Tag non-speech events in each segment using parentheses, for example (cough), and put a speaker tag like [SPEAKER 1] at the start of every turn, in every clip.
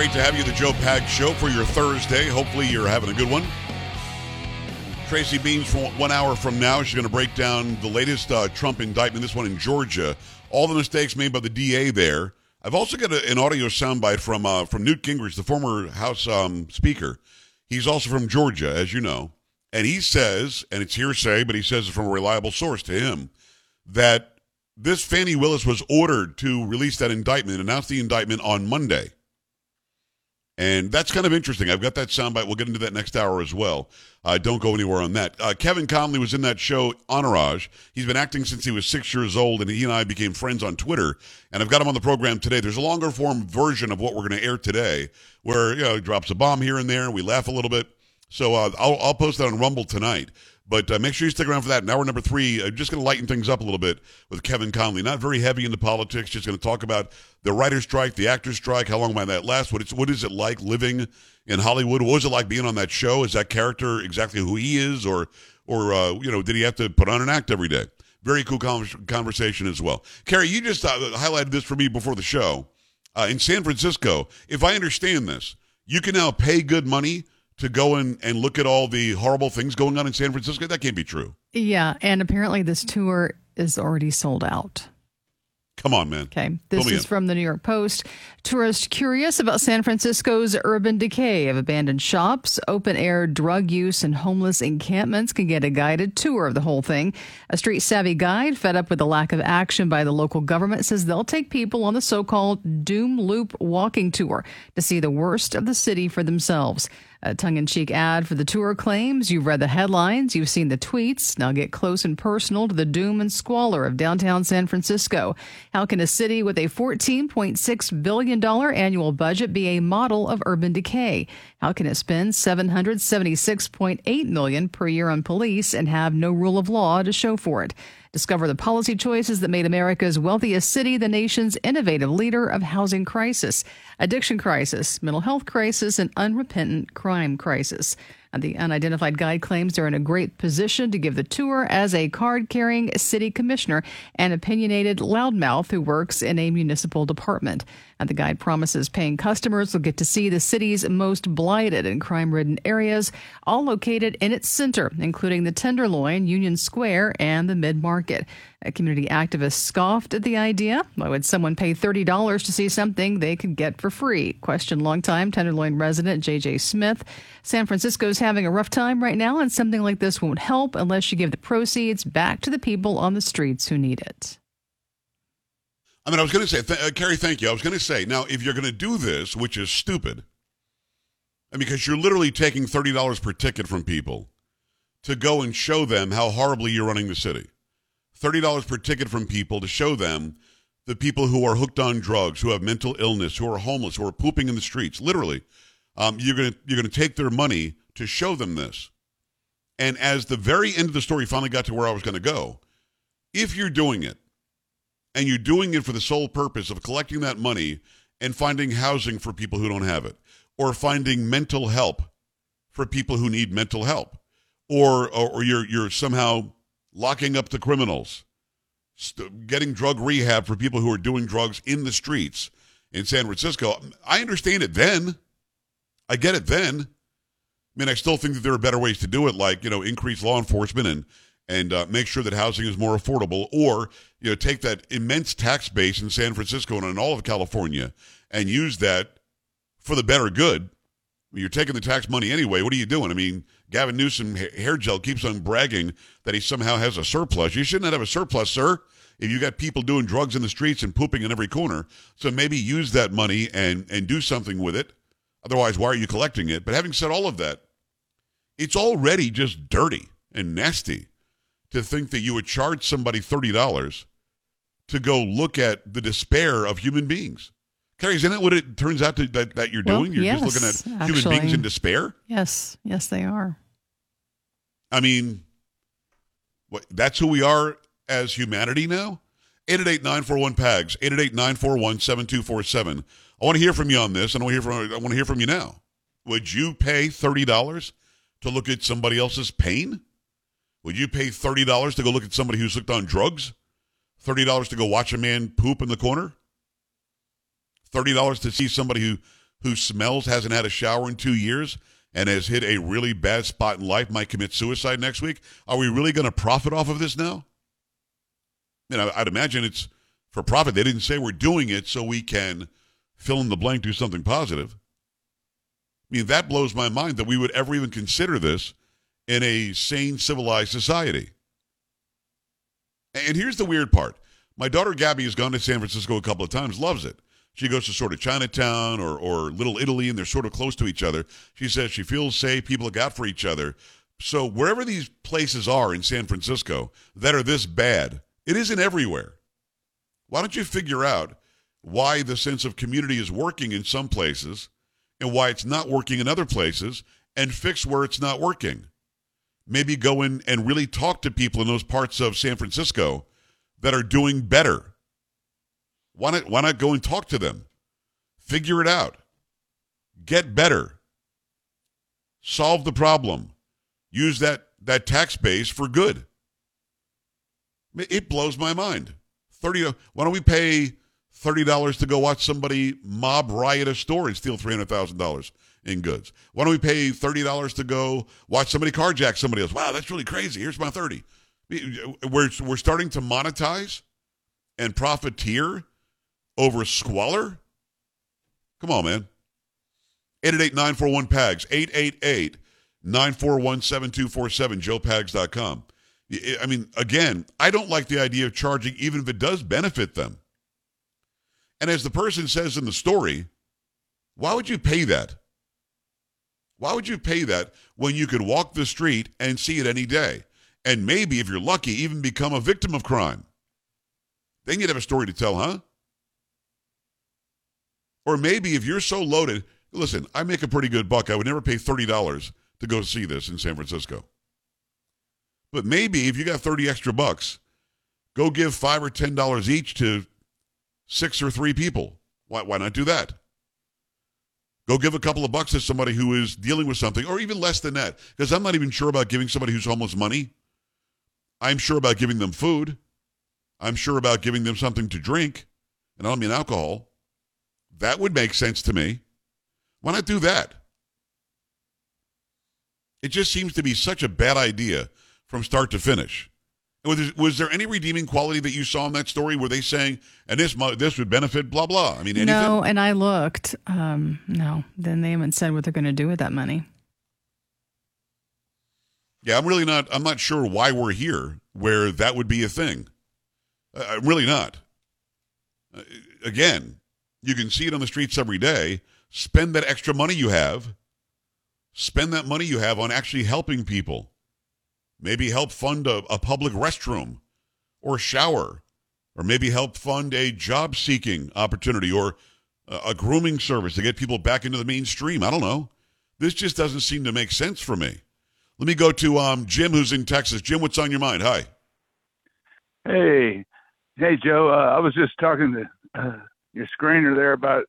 [SPEAKER 1] Great to have you, the Joe Pag Show, for your Thursday. Hopefully, you're having a good one. Tracy Beans, for one hour from now, she's going to break down the latest uh, Trump indictment, this one in Georgia, all the mistakes made by the DA there. I've also got a, an audio soundbite from uh, from Newt Gingrich, the former House um, Speaker. He's also from Georgia, as you know. And he says, and it's hearsay, but he says it from a reliable source to him, that this Fannie Willis was ordered to release that indictment, announce the indictment on Monday. And that's kind of interesting. I've got that soundbite. We'll get into that next hour as well. Uh, don't go anywhere on that. Uh, Kevin Conley was in that show, Entourage. He's been acting since he was six years old, and he and I became friends on Twitter. And I've got him on the program today. There's a longer form version of what we're going to air today, where you know he drops a bomb here and there. We laugh a little bit. So uh, I'll, I'll post that on Rumble tonight. But uh, make sure you stick around for that. Now we're number three, I'm just going to lighten things up a little bit with Kevin Conley. Not very heavy into politics, just going to talk about the writer's strike, the actor's strike, how long might that last, what, it's, what is it like living in Hollywood? What was it like being on that show? Is that character exactly who he is? Or, or uh, you know, did he have to put on an act every day? Very cool conversation as well. Carrie, you just uh, highlighted this for me before the show. Uh, in San Francisco, if I understand this, you can now pay good money to go and, and look at all the horrible things going on in San Francisco? That can't be true.
[SPEAKER 2] Yeah, and apparently this tour is already sold out.
[SPEAKER 1] Come on, man.
[SPEAKER 2] Okay. This is in. from the New York Post. Tourists curious about San Francisco's urban decay of abandoned shops, open air drug use, and homeless encampments can get a guided tour of the whole thing. A street savvy guide, fed up with the lack of action by the local government, says they'll take people on the so called Doom Loop walking tour to see the worst of the city for themselves. A tongue in cheek ad for the tour claims you've read the headlines, you've seen the tweets. Now get close and personal to the doom and squalor of downtown San Francisco. How can a city with a $14.6 billion annual budget be a model of urban decay? How can it spend 776.8 million per year on police and have no rule of law to show for it? Discover the policy choices that made America's wealthiest city the nation's innovative leader of housing crisis, addiction crisis, mental health crisis, and unrepentant crime crisis. And the unidentified guide claims they're in a great position to give the tour as a card carrying city commissioner and opinionated loudmouth who works in a municipal department. And the guide promises paying customers will get to see the city's most blighted and crime ridden areas, all located in its center, including the Tenderloin, Union Square, and the Mid Market. A community activist scoffed at the idea. Why would someone pay $30 to see something they could get for free? Questioned longtime Tenderloin resident J.J. Smith. San Francisco's having a rough time right now, and something like this won't help unless you give the proceeds back to the people on the streets who need it.
[SPEAKER 1] I mean, I was going to say, th- uh, Carrie, thank you. I was going to say, now, if you're going to do this, which is stupid, and because you're literally taking $30 per ticket from people to go and show them how horribly you're running the city. $30 per ticket from people to show them the people who are hooked on drugs, who have mental illness, who are homeless, who are pooping in the streets. Literally, um, you're going you're going to take their money to show them this. And as the very end of the story finally got to where I was going to go, if you're doing it and you're doing it for the sole purpose of collecting that money and finding housing for people who don't have it, or finding mental help for people who need mental help, or or, or you're you're somehow locking up the criminals, st- getting drug rehab for people who are doing drugs in the streets in San Francisco. I understand it then. I get it then. I mean, I still think that there are better ways to do it, like you know, increase law enforcement and and uh, make sure that housing is more affordable, or you know, take that immense tax base in San Francisco and in all of California and use that for the better good. You're taking the tax money anyway. What are you doing? I mean, Gavin Newsom hair gel keeps on bragging that he somehow has a surplus. You shouldn't have a surplus, sir. If you got people doing drugs in the streets and pooping in every corner, so maybe use that money and and do something with it. Otherwise, why are you collecting it? But having said all of that, it's already just dirty and nasty to think that you would charge somebody thirty dollars to go look at the despair of human beings. Carrie, isn't that what it turns out to, that, that you're
[SPEAKER 2] well,
[SPEAKER 1] doing? You're
[SPEAKER 2] yes,
[SPEAKER 1] just looking at
[SPEAKER 2] actually,
[SPEAKER 1] human beings in despair?
[SPEAKER 2] Yes, yes, they are.
[SPEAKER 1] I mean, what, that's who we are as humanity now? 888-941-PAGS, 888-941-7247. I want to hear from you on this, and I want to hear from, I want to hear from you now. Would you pay $30 to look at somebody else's pain? Would you pay $30 to go look at somebody who's hooked on drugs? $30 to go watch a man poop in the corner? $30 to see somebody who who smells hasn't had a shower in two years and has hit a really bad spot in life might commit suicide next week. Are we really going to profit off of this now? You know, I'd imagine it's for profit. They didn't say we're doing it so we can fill in the blank, do something positive. I mean, that blows my mind that we would ever even consider this in a sane, civilized society. And here's the weird part. My daughter Gabby has gone to San Francisco a couple of times, loves it. She goes to sort of Chinatown or, or Little Italy, and they're sort of close to each other. She says she feels safe, people look out for each other. So wherever these places are in San Francisco that are this bad, it isn't everywhere. Why don't you figure out why the sense of community is working in some places and why it's not working in other places and fix where it's not working? Maybe go in and really talk to people in those parts of San Francisco that are doing better why not, why not go and talk to them? Figure it out. Get better. Solve the problem. Use that, that tax base for good. It blows my mind. 30 why don't we pay $30 to go watch somebody mob riot a store and steal $300,000 in goods? Why don't we pay $30 to go watch somebody carjack somebody else? Wow, that's really crazy. Here's my 30. We're, we're starting to monetize and profiteer over squalor? Come on, man. 888-941-PAGS. 888-941-7247, joepags.com. I mean, again, I don't like the idea of charging even if it does benefit them. And as the person says in the story, why would you pay that? Why would you pay that when you could walk the street and see it any day? And maybe, if you're lucky, even become a victim of crime. Then you'd have a story to tell, huh? Or maybe if you're so loaded, listen, I make a pretty good buck. I would never pay $30 to go see this in San Francisco. But maybe if you got 30 extra bucks, go give 5 or $10 each to six or three people. Why, why not do that? Go give a couple of bucks to somebody who is dealing with something, or even less than that. Because I'm not even sure about giving somebody who's homeless money. I'm sure about giving them food. I'm sure about giving them something to drink. And I don't mean alcohol. That would make sense to me. Why not do that? It just seems to be such a bad idea from start to finish. Was there, was there any redeeming quality that you saw in that story? Were they saying, and this this would benefit, blah blah? I mean, anything?
[SPEAKER 2] no. And I looked. Um, no, then they haven't said what they're going to do with that money.
[SPEAKER 1] Yeah, I'm really not. I'm not sure why we're here where that would be a thing. Uh, I'm really not. Uh, again, you can see it on the streets every day. Spend that extra money you have. Spend that money you have on actually helping people. Maybe help fund a, a public restroom or shower, or maybe help fund a job seeking opportunity or a, a grooming service to get people back into the mainstream. I don't know. This just doesn't seem to make sense for me. Let me go to um, Jim, who's in Texas. Jim, what's on your mind? Hi.
[SPEAKER 3] Hey, hey, Joe. Uh, I was just talking to uh, your screener there about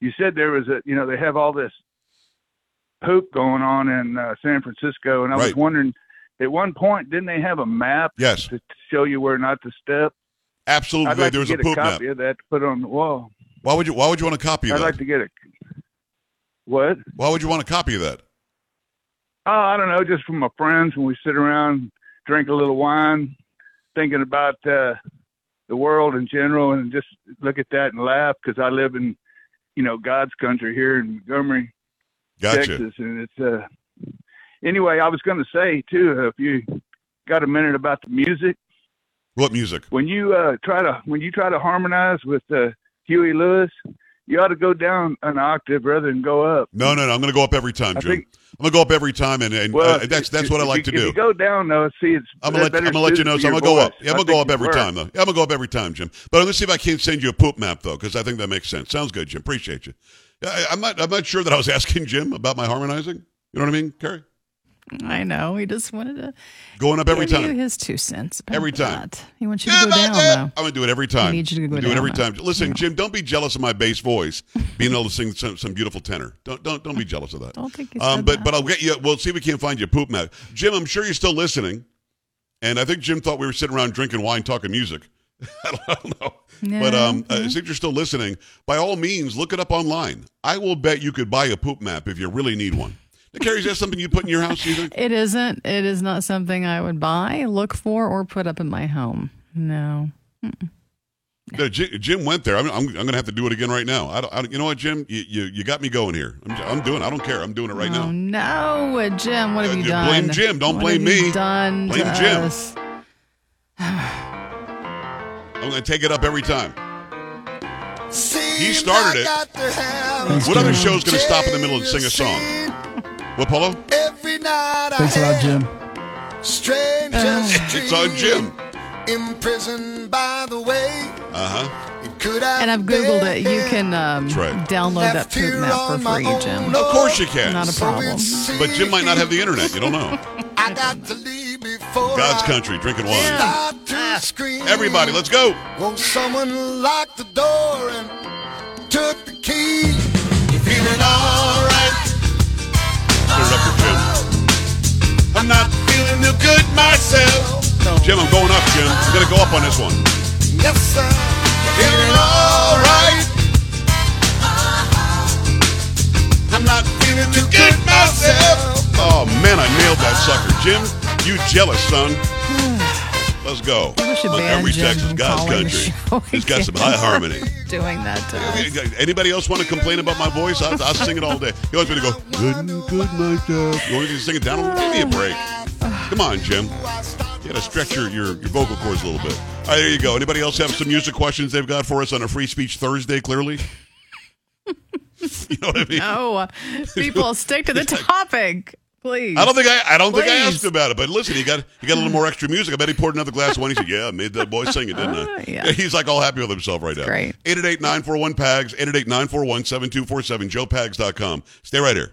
[SPEAKER 3] you said there was a you know they have all this poop going on in uh, San Francisco, and I
[SPEAKER 1] Right.
[SPEAKER 3] was wondering at one point didn't they have a map
[SPEAKER 1] Yes,
[SPEAKER 3] to show you where not to step?
[SPEAKER 1] absolutely.
[SPEAKER 3] I'd like
[SPEAKER 1] there was
[SPEAKER 3] to get a,
[SPEAKER 1] poop map.
[SPEAKER 3] copy of that to put on the wall.
[SPEAKER 1] Why would you? Why would you want a copy of
[SPEAKER 3] I'd
[SPEAKER 1] that?
[SPEAKER 3] like to get a what?
[SPEAKER 1] Why would you want a copy of that?
[SPEAKER 3] Oh, I don't know, just from my friends when we sit around, drink a little wine, thinking about uh, the world in general, and just look at that and laugh because I live in, you know, God's country here in Montgomery,
[SPEAKER 1] Gotcha.
[SPEAKER 3] Texas, and it's uh. Anyway, I was going to say too, if you got a minute about the music,
[SPEAKER 1] What music?
[SPEAKER 3] when you uh try to when you try to harmonize with uh, Huey Lewis, you ought to go down an octave rather than go up.
[SPEAKER 1] No, no, no. I'm going to go up every time, Jim.
[SPEAKER 3] think-
[SPEAKER 1] I'm going to go up every time, and, and
[SPEAKER 3] Well,
[SPEAKER 1] uh, that's that's what I like
[SPEAKER 3] you,
[SPEAKER 1] to do.
[SPEAKER 3] you go down though, see it's
[SPEAKER 1] I'm gonna let
[SPEAKER 3] better
[SPEAKER 1] I'm gonna let you know. So I'm gonna go up. Yeah, I'm gonna go up every time though. Yeah, I'm gonna go up every time, Jim. But let's see if I can't send you a poop map though, because I think that makes sense. Sounds good, Jim. Appreciate you. I, I'm not. I'm not sure that I was (laughs) asking Jim about my harmonizing. You know what I mean, Carrie?
[SPEAKER 2] I know. He just wanted to
[SPEAKER 1] Going up every time.
[SPEAKER 2] his two cents. About
[SPEAKER 1] Every time.
[SPEAKER 2] that. He wants you to go down, though.
[SPEAKER 1] I'm gonna do it every time.
[SPEAKER 2] need you to go
[SPEAKER 1] I'm gonna do it every
[SPEAKER 2] though.
[SPEAKER 1] time. Listen,
[SPEAKER 2] Yeah.
[SPEAKER 1] Jim, don't be jealous of my bass voice, (laughs) being able to sing some, some beautiful tenor. Don't don't don't be jealous of that.
[SPEAKER 2] Don't think he
[SPEAKER 1] Um, but
[SPEAKER 2] that.
[SPEAKER 1] but I'll get you. We'll see if we can't find you a poop map. Jim, I'm sure you're still listening, and I think Jim thought we were sitting around drinking wine, talking music (laughs) I don't know. But um, uh, since you're still listening, by all means, look it up online. I will bet you could buy a poop map if you really need one. Now, Carrie, is that something you put in your house? You think?
[SPEAKER 2] It isn't. It is not something I would buy, look for, or put up in my home. No.
[SPEAKER 1] No, Jim, Jim went there. I'm, I'm, I'm going to have to do it again right now. I don't, I don't, you know what, Jim? You, you, you got me going here. I'm, I'm doing. I don't care. I'm doing it right
[SPEAKER 2] oh
[SPEAKER 1] now.
[SPEAKER 2] no, Jim! What have
[SPEAKER 1] Uh,
[SPEAKER 2] you
[SPEAKER 1] uh,
[SPEAKER 2] done?
[SPEAKER 1] blame Jim. Don't
[SPEAKER 2] What
[SPEAKER 1] blame
[SPEAKER 2] have you
[SPEAKER 1] me.
[SPEAKER 2] Done
[SPEAKER 1] Blame
[SPEAKER 2] to
[SPEAKER 1] Jim.
[SPEAKER 2] us? (sighs)
[SPEAKER 1] I'm going to take it up every time.
[SPEAKER 4] He
[SPEAKER 1] started it.
[SPEAKER 4] it.
[SPEAKER 1] What other show's going to stop in the middle and sing a song? What, Polo?
[SPEAKER 4] Every night
[SPEAKER 5] Thanks a lot, Jim.
[SPEAKER 4] Strangest
[SPEAKER 1] It's on Jim.
[SPEAKER 4] Imprisoned by the way
[SPEAKER 1] Uh huh.
[SPEAKER 4] could have
[SPEAKER 2] And I've googled it. You can um,
[SPEAKER 1] right.
[SPEAKER 2] download that
[SPEAKER 4] Left
[SPEAKER 2] poop map for free,
[SPEAKER 4] own.
[SPEAKER 2] Jim.
[SPEAKER 1] Of course you can.
[SPEAKER 2] Not a problem.
[SPEAKER 4] it
[SPEAKER 1] But Jim might not have the internet. You don't know. (laughs)
[SPEAKER 4] I got to leave before
[SPEAKER 1] God's country, drinking wine.
[SPEAKER 4] start to scream.
[SPEAKER 1] Everybody, let's go.
[SPEAKER 4] Won't someone lock the door and took the key? You feeling alright?
[SPEAKER 1] Good myself. Jim, I'm going up, Jim. I'm going to go up on this one.
[SPEAKER 4] Yes, sir. You feeling alright?
[SPEAKER 1] I'm not feeling too good myself. Oh, man, I nailed that sucker. Jim, you jealous, son. Let's go.
[SPEAKER 2] We should
[SPEAKER 1] Look, every
[SPEAKER 2] Jim
[SPEAKER 1] Texas
[SPEAKER 2] from
[SPEAKER 1] God's country.
[SPEAKER 2] show (laughs)
[SPEAKER 1] He's got some high harmony. (laughs)
[SPEAKER 2] Doing that to us.
[SPEAKER 1] Anybody else want to complain about my voice? I'll, I'll sing it all day. He wants me to go, good, good my myself. You want me to sing it down? Give me a break. Come on, Jim. You got to stretch your, your, your vocal cords a little bit. All right, there you go. Anybody else have some music questions they've got for us on a Free Speech Thursday, clearly? (laughs) you know what I mean?
[SPEAKER 2] No, (laughs) people stick to the topic, please.
[SPEAKER 1] I don't think I, I don't think I
[SPEAKER 2] Please.
[SPEAKER 1] asked about it, but listen, he got he got a little more extra music. I bet he poured another glass of wine. He said, "Yeah, I made that boy sing it, didn't I?"
[SPEAKER 2] Uh, yeah.
[SPEAKER 1] He's like all happy with himself right now.
[SPEAKER 2] great.
[SPEAKER 1] Eight eight eight nine four one Pags. Eight eight eight nine four one seven two four seven. JoePags.com. Stay right here.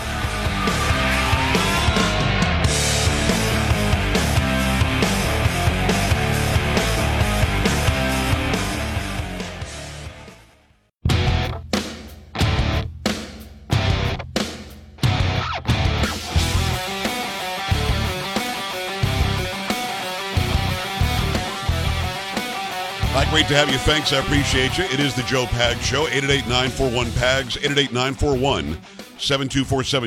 [SPEAKER 1] To have you. Thanks. I appreciate you. It is the Joe Pag Show. 888-941-PAGS. 888-941-7247.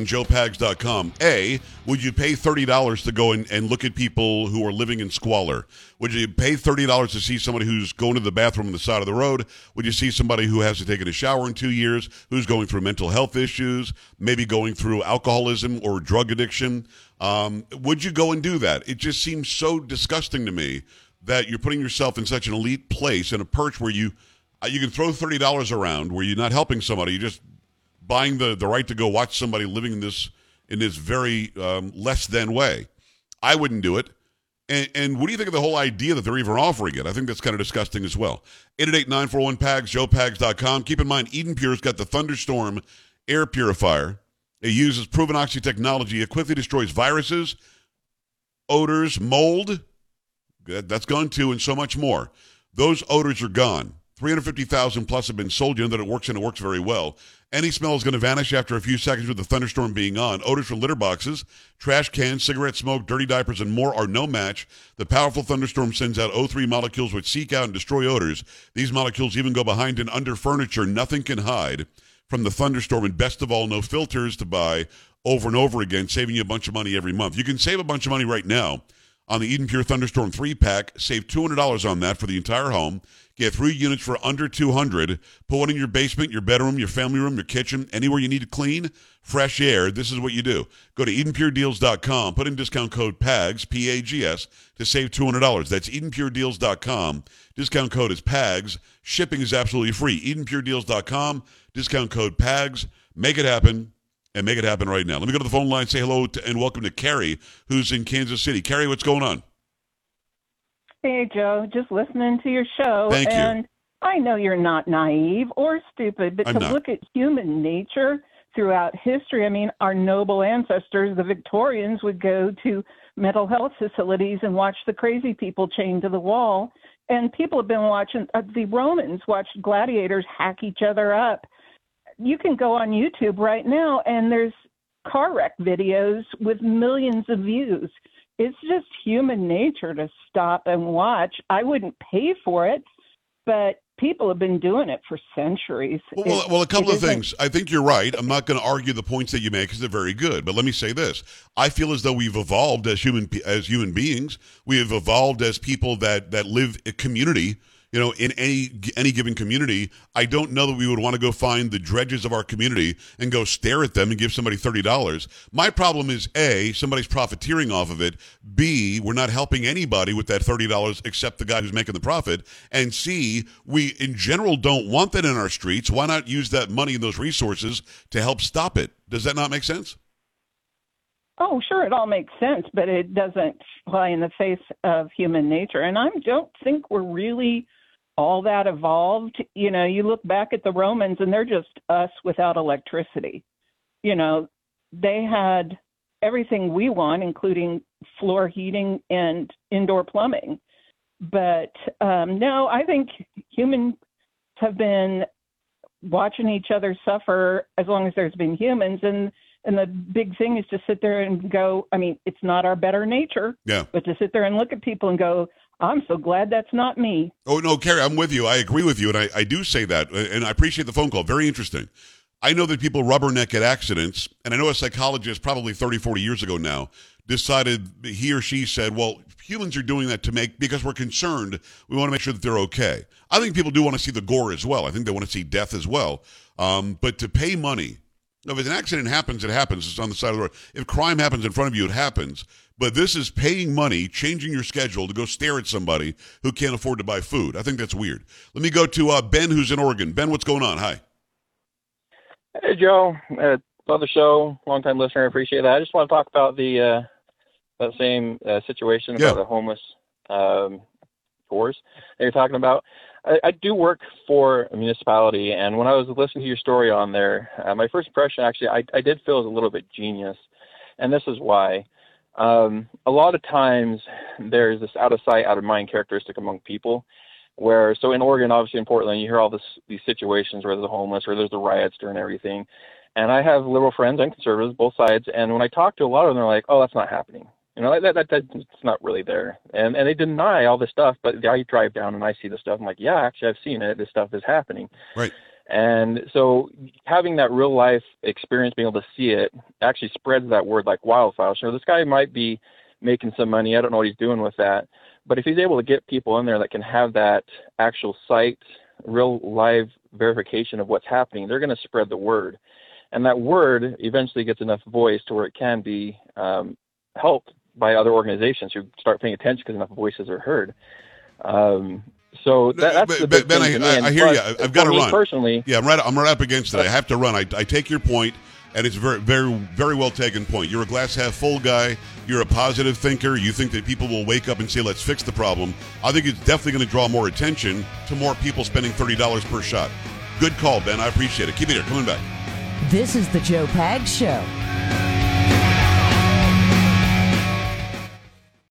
[SPEAKER 1] JoePags.com. A, would you pay $30 to go and, and look at people who are living in squalor? Would you pay $30 to see somebody who's going to the bathroom on the side of the road? Would you see somebody who hasn't taken a shower in two years, who's going through mental health issues, maybe going through alcoholism or drug addiction? Um, would you go and do that? It just seems so disgusting to me that you're putting yourself in such an elite place in a perch where you uh, you can throw thirty dollars around where you're not helping somebody, you're just buying the the right to go watch somebody living in this in this very um, less than way. I wouldn't do it. And, and what do you think of the whole idea that they're even offering it? I think that's kind of disgusting as well. 888-941-PAGS, joepags.com. Keep in mind, Eden Pure's got the Thunderstorm air purifier. It uses proven oxy technology. It quickly destroys viruses, odors, mold, That's gone too, and so much more. Those odors are gone. 350,000 plus have been sold. You know that it works and it works very well. Any smell is going to vanish after a few seconds with the thunderstorm being on. Odors from litter boxes, trash cans, cigarette smoke, dirty diapers, and more are no match. The powerful thunderstorm sends out O3 molecules which seek out and destroy odors. These molecules even go behind and under furniture. Nothing can hide from the thunderstorm. And best of all, no filters to buy over and over again, saving you a bunch of money every month. You can save a bunch of money right now on the Eden Pure Thunderstorm 3 pack. Save $200 on that for the entire home. Get three units for under 200 Put one in your basement, your bedroom, your family room, your kitchen, anywhere you need to clean, fresh air. This is what you do. Go to EdenPureDeals.com. Put in discount code PAGS, P-A-G-S, to save $200. That's EdenPureDeals.com. Discount code is PAGS. Shipping is absolutely free. EdenPureDeals.com. Discount code PAGS. Make it happen and make it happen right now. Let me go to the phone line, say hello to, and welcome to Carrie, who's in Kansas City. Carrie, what's going on?
[SPEAKER 6] Hey, Joe, just listening to your show.
[SPEAKER 1] Thank you.
[SPEAKER 6] and I know you're not naive or stupid, but
[SPEAKER 1] I'm
[SPEAKER 6] to
[SPEAKER 1] not.
[SPEAKER 6] look at human nature throughout history, I mean, our noble ancestors, the Victorians, would go to mental health facilities and watch the crazy people chained to the wall And people have been watching, uh, the Romans watched gladiators hack each other up. You can go on YouTube right now, and there's car wreck videos with millions of views. It's just human nature to stop and watch. I wouldn't pay for it, but people have been doing it for centuries.
[SPEAKER 1] Well, well,
[SPEAKER 6] It-
[SPEAKER 1] well, a couple of things. I think you're right. I'm not going to argue the points that you make because they're very good. But let me say this: I feel as though we've evolved as human as human beings. We have evolved as people that that live a community. You know, in any any given community, I don't know that we would want to go find the dredges of our community and go stare at them and give somebody thirty dollars. My problem is a somebody's profiteering off of it. B we're not helping anybody with that thirty dollars except the guy who's making the profit. And C we in general don't want that in our streets. Why not use that money and those resources to help stop it? Does that not make sense?
[SPEAKER 6] Oh, sure, it all makes sense, but it doesn't fly in the face of human nature. And I don't think we're really all that evolved. You know, you look back at the Romans and they're just us without electricity. You know, they had everything we want, including floor heating and indoor plumbing. But um, no, I think humans have been watching each other suffer as long as there's been humans and and the big thing is to sit there and go i mean it's not our better nature
[SPEAKER 1] Yeah.
[SPEAKER 6] but to sit there and look at people and go i'm so glad that's not me
[SPEAKER 1] Oh no, Carrie, I'm with you. I agree with you, and I, I do say that, and I appreciate the phone call. Very interesting. I know that people rubberneck at accidents, and I know a psychologist probably 30, 40 years ago now decided he or she said, well, humans are doing that to make because we're concerned. We want to make sure that they're okay. I think people do want to see the gore as well. I think they want to see death as well. Um, but to pay money, if an accident happens, it happens. It's on the side of the road. If crime happens in front of you, it happens. But this is paying money, changing your schedule to go stare at somebody who can't afford to buy food. I think that's weird. Let me go to uh, Ben, who's in Oregon. Ben, what's going on? Hi.
[SPEAKER 5] Hey, Joe. Uh, love the show. Long time listener. Appreciate that. I just want to talk about the uh, that same uh, situation
[SPEAKER 1] Yeah.
[SPEAKER 5] about the homeless um, tours that you're talking about. I, I do work for a municipality, and when I was listening to your story on there, uh, my first impression actually, I, I did feel was a little bit genius, and this is why. Um, a lot of times there's this out of sight, out of mind characteristic among people where so in Oregon, obviously in Portland, you hear all this these situations where there's the homeless or there's the riots during everything. And I have liberal friends and conservatives, both sides, and when I talk to a lot of them, they're like, "Oh, that's not happening." You know, that that, that it's not really there, and and they deny all this stuff. But I drive down and I see the stuff. I'm like, "Yeah, actually, I've seen it. This stuff is happening."
[SPEAKER 1] Right.
[SPEAKER 5] And so having that real life experience, being able to see it, actually spreads that word like wildfire. So this guy might be making some money. I don't know what he's doing with that. But if he's able to get people in there that can have that actual sight, real live verification of what's happening, they're going to spread the word. And that word eventually gets enough voice to where it can be um, helped by other organizations who start paying attention because enough voices are heard. Um, so that, that's
[SPEAKER 1] Ben-
[SPEAKER 5] the big
[SPEAKER 1] Ben,
[SPEAKER 5] thing
[SPEAKER 1] I-
[SPEAKER 5] to me.
[SPEAKER 1] I- I hear
[SPEAKER 5] plus,
[SPEAKER 1] you. I've gotta run.
[SPEAKER 5] Personally,
[SPEAKER 1] Yeah, I'm right. I'm right up against it. I have to run. I, I take your point, and it's a very, very, very well taken point. You're a glass half full guy. You're a positive thinker. You think that people will wake up and say, "Let's fix the problem." I think it's definitely going to draw more attention to more people spending thirty dollars per shot. Good call, Ben. I appreciate it. Keep it here. Coming back.
[SPEAKER 7] This is the Joe Pag Show.